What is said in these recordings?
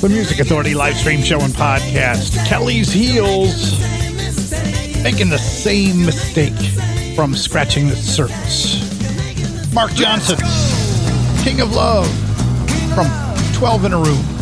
The Music Authority live stream show and podcast. Kelly's Heels. Making the same mistake from scratching the surface. Mark Johnson. King of Love. From 12 in a Room.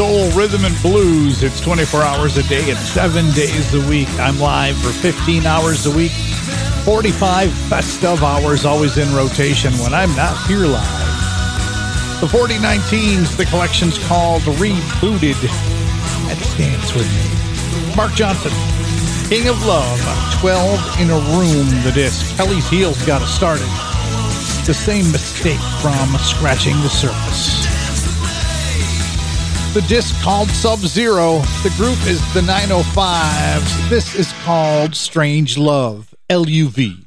soul, rhythm, and blues. It's 24 hours a day and seven days a week. I'm live for 15 hours a week, 45 best of hours, always in rotation when I'm not here live. The 4019s, the collection's called Rebooted. and Dance with me. Mark Johnson, King of Love, 12 in a Room, the disc. Kelly's Heels got us started. The same mistake from Scratching the Surface. The disc called Sub Zero. The group is the 905s. This is called Strange Love, L U V.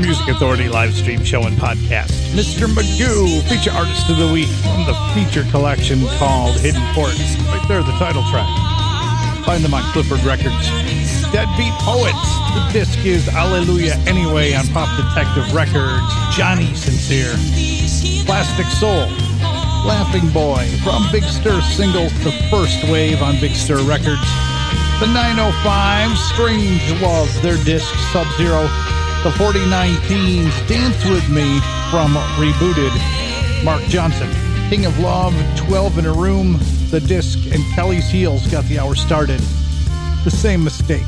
Music Authority live stream show and podcast. Mr. Magoo, feature artist of the week from the feature collection called Hidden Ports. Right there, the title track. Find them on Clifford Records. Deadbeat Poets. The disc is Alleluia Anyway on Pop Detective Records. Johnny Sincere. Plastic Soul. Laughing Boy from Big Stir singles The First Wave on Big Stir Records. The 905 Strange Love, their disc Sub Zero. The 4019s Dance With Me from Rebooted. Mark Johnson. King of Love, 12 in a Room, the disc, and Kelly's Heels got the hour started. The same mistake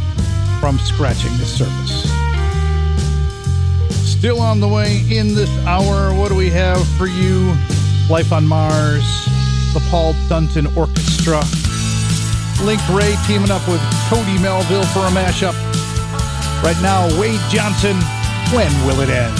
from Scratching the Surface. Still on the way in this hour, what do we have for you? Life on Mars, the Paul Dunton Orchestra, Link Wray teaming up with Cody Melville for a mashup. Right now, Wade Johnson, When Will It End?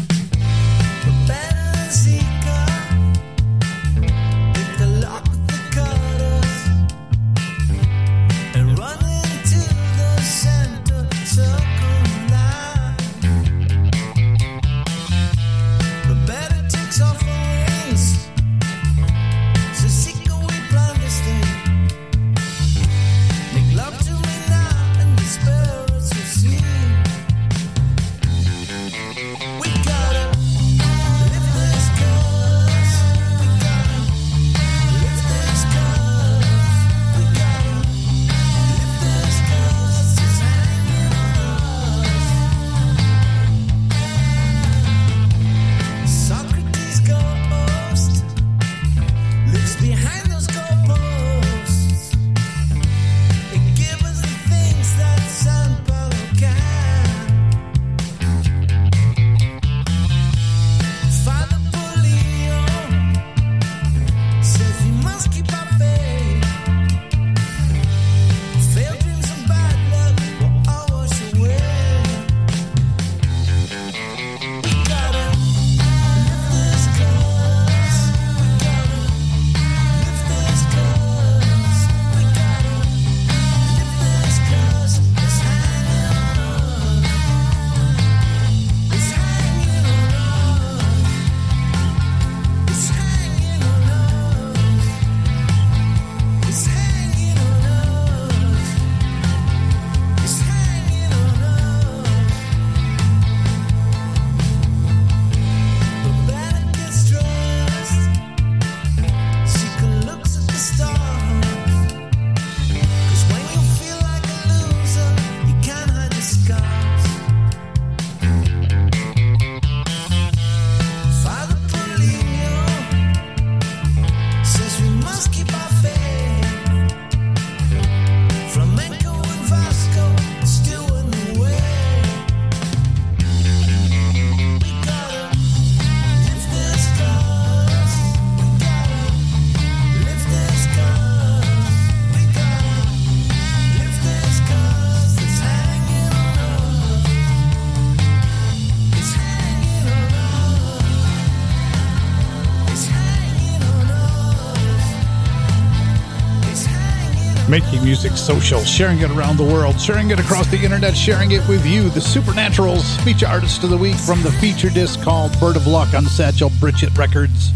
Music Social, sharing it around the world, sharing it across the internet, sharing it with you, the Supernaturals feature artist of the week from the feature disc called Bird of Luck on Satchel Bridget Records.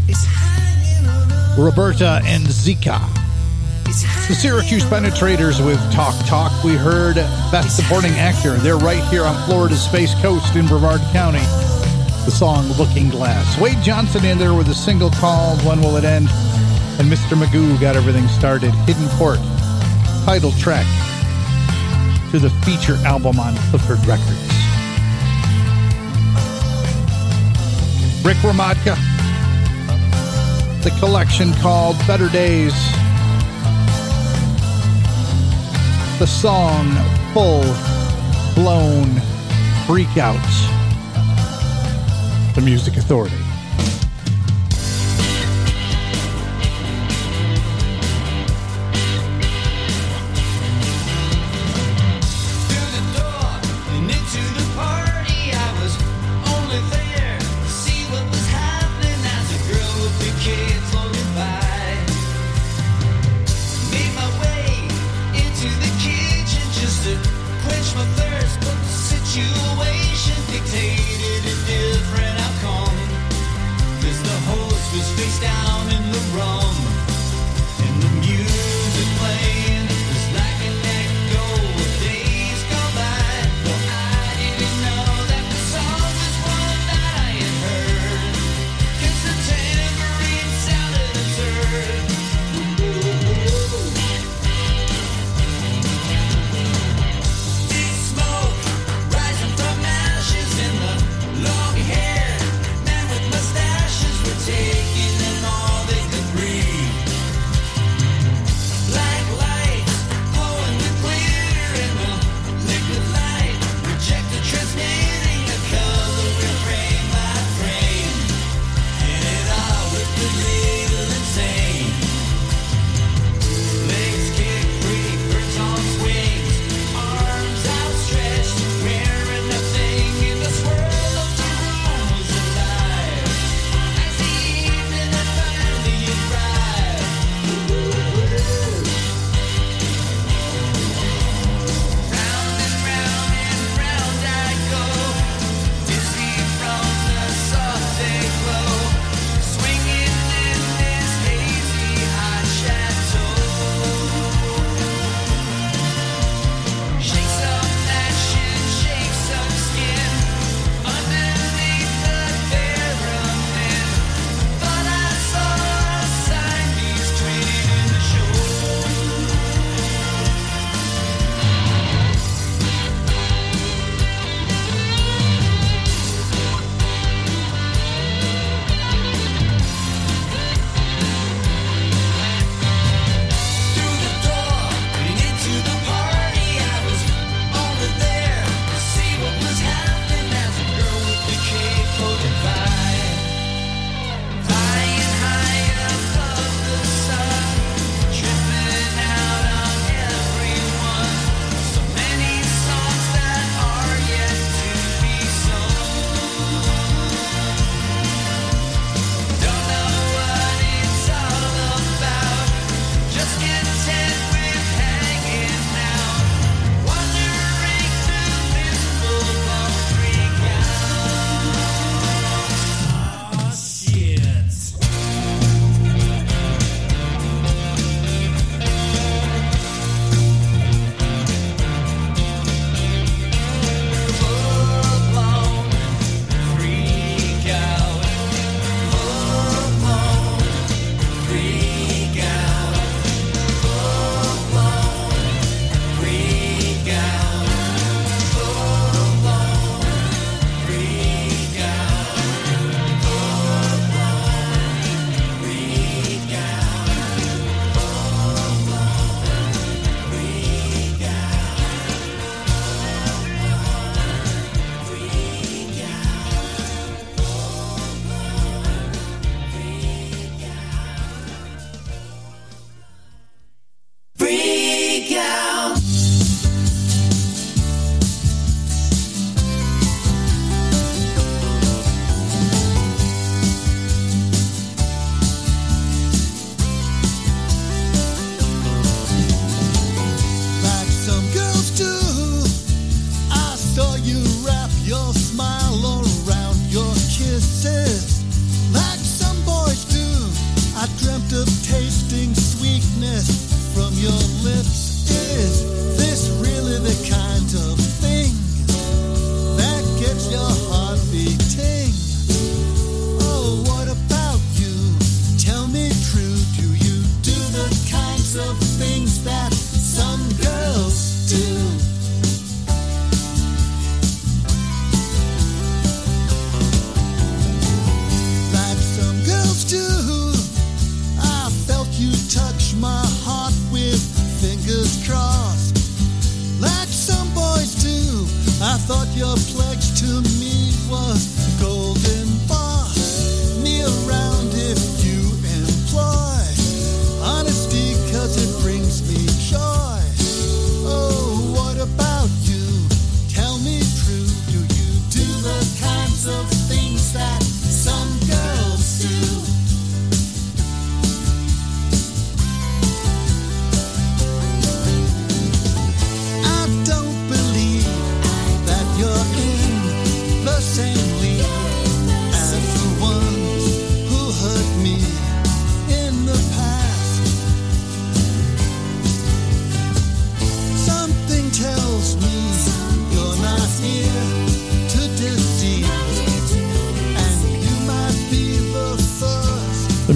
Roberta and Zika. The Syracuse Penetrators with Talk Talk. We heard Best Supporting Actor. They're right here on Florida's Space Coast in Brevard County. The song Looking Glass. Wade Johnson in there with a single called When Will It End? And Mr. Magoo got everything started. Hidden Court title track to the feature album on Clifford Records. Rick Ramadka, the collection called Better Days, the song Full Blown Freakouts, the Music Authority.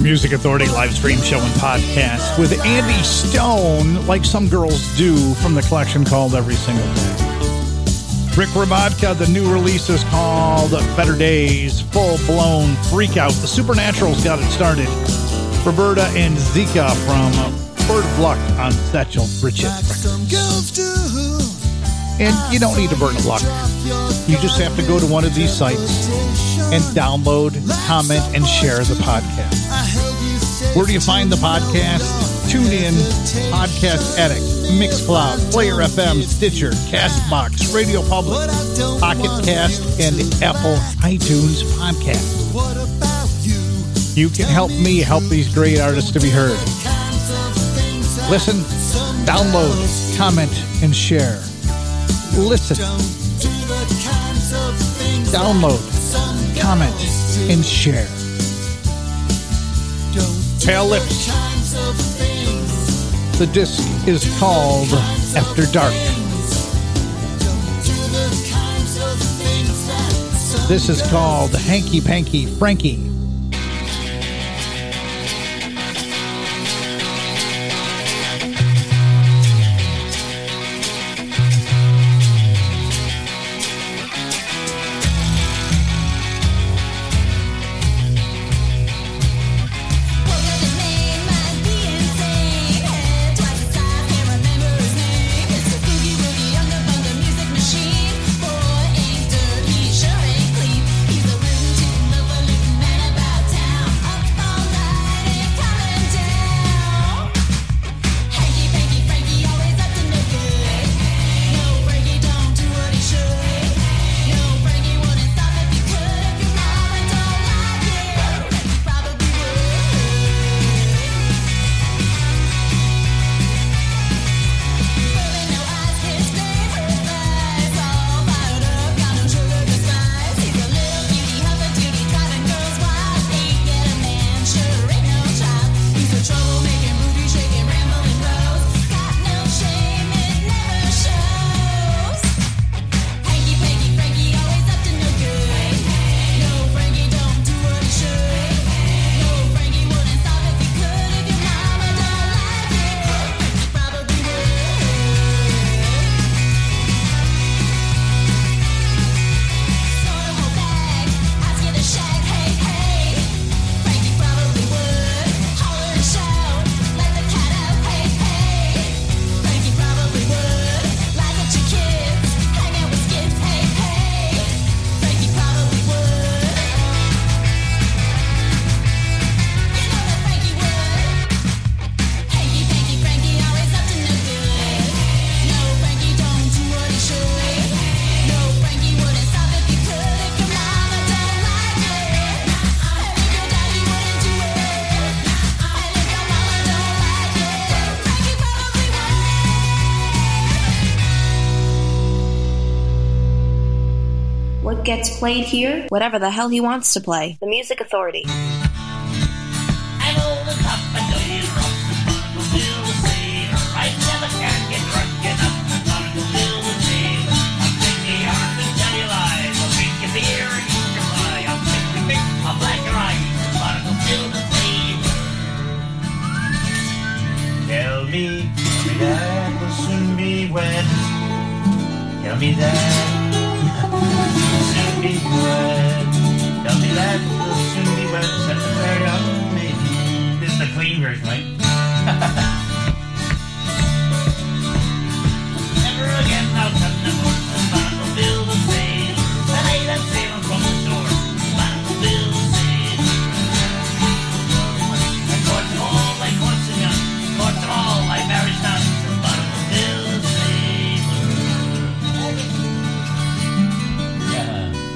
Music Authority live stream show and podcast with Andy Stone, like some girls do, from the collection called Every Single Day. Rick Rabodka, the new release is called Better Days, Full Blown Freak Out. The Supernaturals got it started. Roberta and Zika from Bird of Luck on Satchel Bridget. And you don't need a Bird of Luck. You just have to go to one of these sites and download, comment, and share the podcast. Where do you find the podcast? Tune in, Podcast Addict, Mixcloud, Player FM, Stitcher, Castbox, Radio Public, Pocket Cast, and Apple iTunes Podcast. You? Can help me help these great artists to be heard. Listen, download, comment, and share. Listen, download, comment, and share. The Lips. The disc is called After Dark. This is called Hanky Panky Frankie. Gets played here? Whatever the hell he wants to play. The Music Authority. I'm old and tough and dirty and rough. Barnacle Bill the Sailor. I never can get drunk enough. Barnacle Bill the Sailor. I'll drink your yarn and tell you lies. I'll drink your beer and eat your pie. I'll pick your pick, I'll black your eyes. Barnacle Bill the Sailor. Tell me, that will soon be wed. Tell me that This is the clean version, right?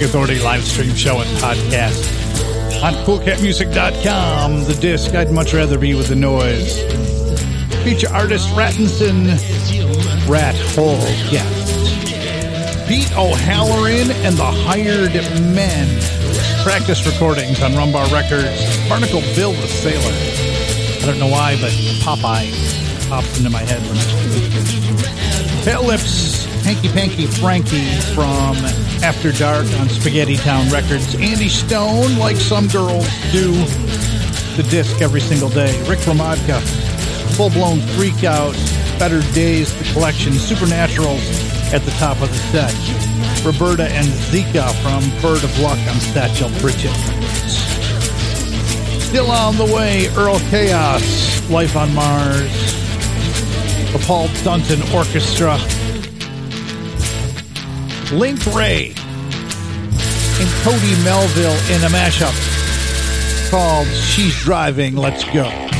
Music Authority live stream show and podcast. On coolcatmusic.com, the disc I'd much rather be with the noise. Feature artist Rattinson, Rat Hole Guest. Pete O'Halloran and the Hired Men. Practice recordings on Rumbar Records. Barnacle Bill the Sailor. I don't know why, but Popeye pops into my head when I Pale Lips, Hanky Panky Frankie from After Dark on Spaghetti Town Records. Andy Stone, like some girls do, the disc every single day. Rick Ramadka, Full Blown Freak Out, Better Days, the collection, Supernaturals at the top of the set. Roberta and Zika from Bird of Luck on Satchel Bridget. Still on the way, Earl Chaos, Life on Mars, the Paul Dunton Orchestra, Link Wray, and Cody Melville in a mashup called She's Driving, Let's Go.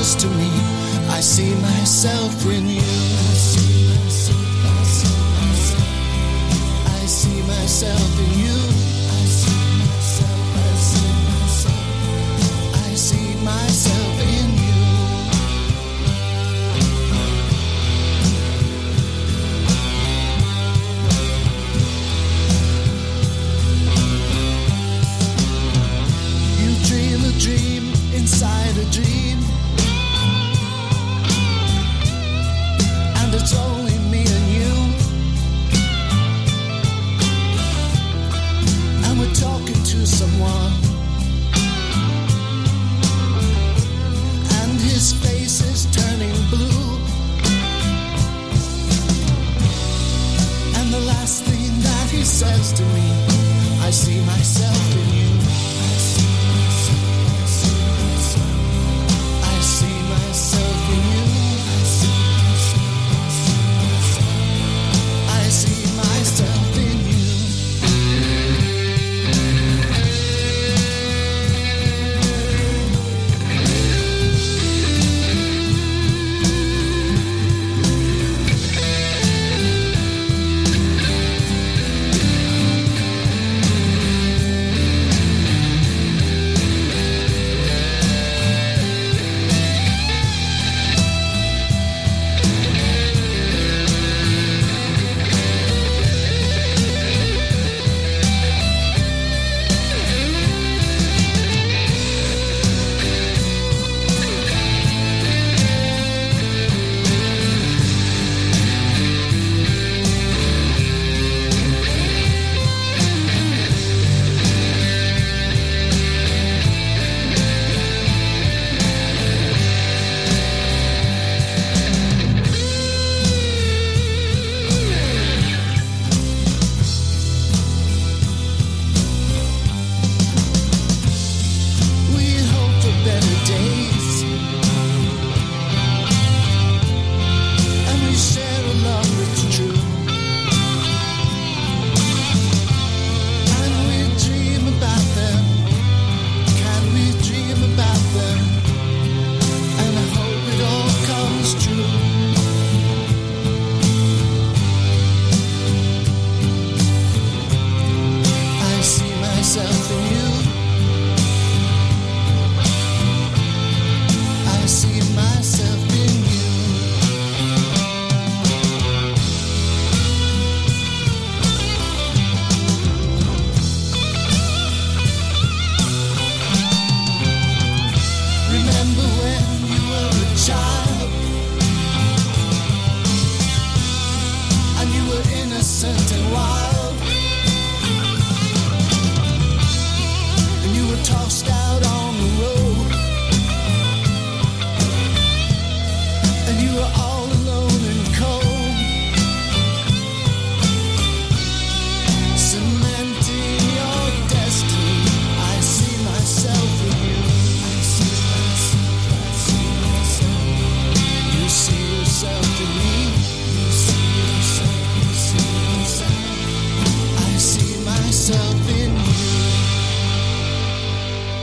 occurs to me, I see myself in you. I see myself in you.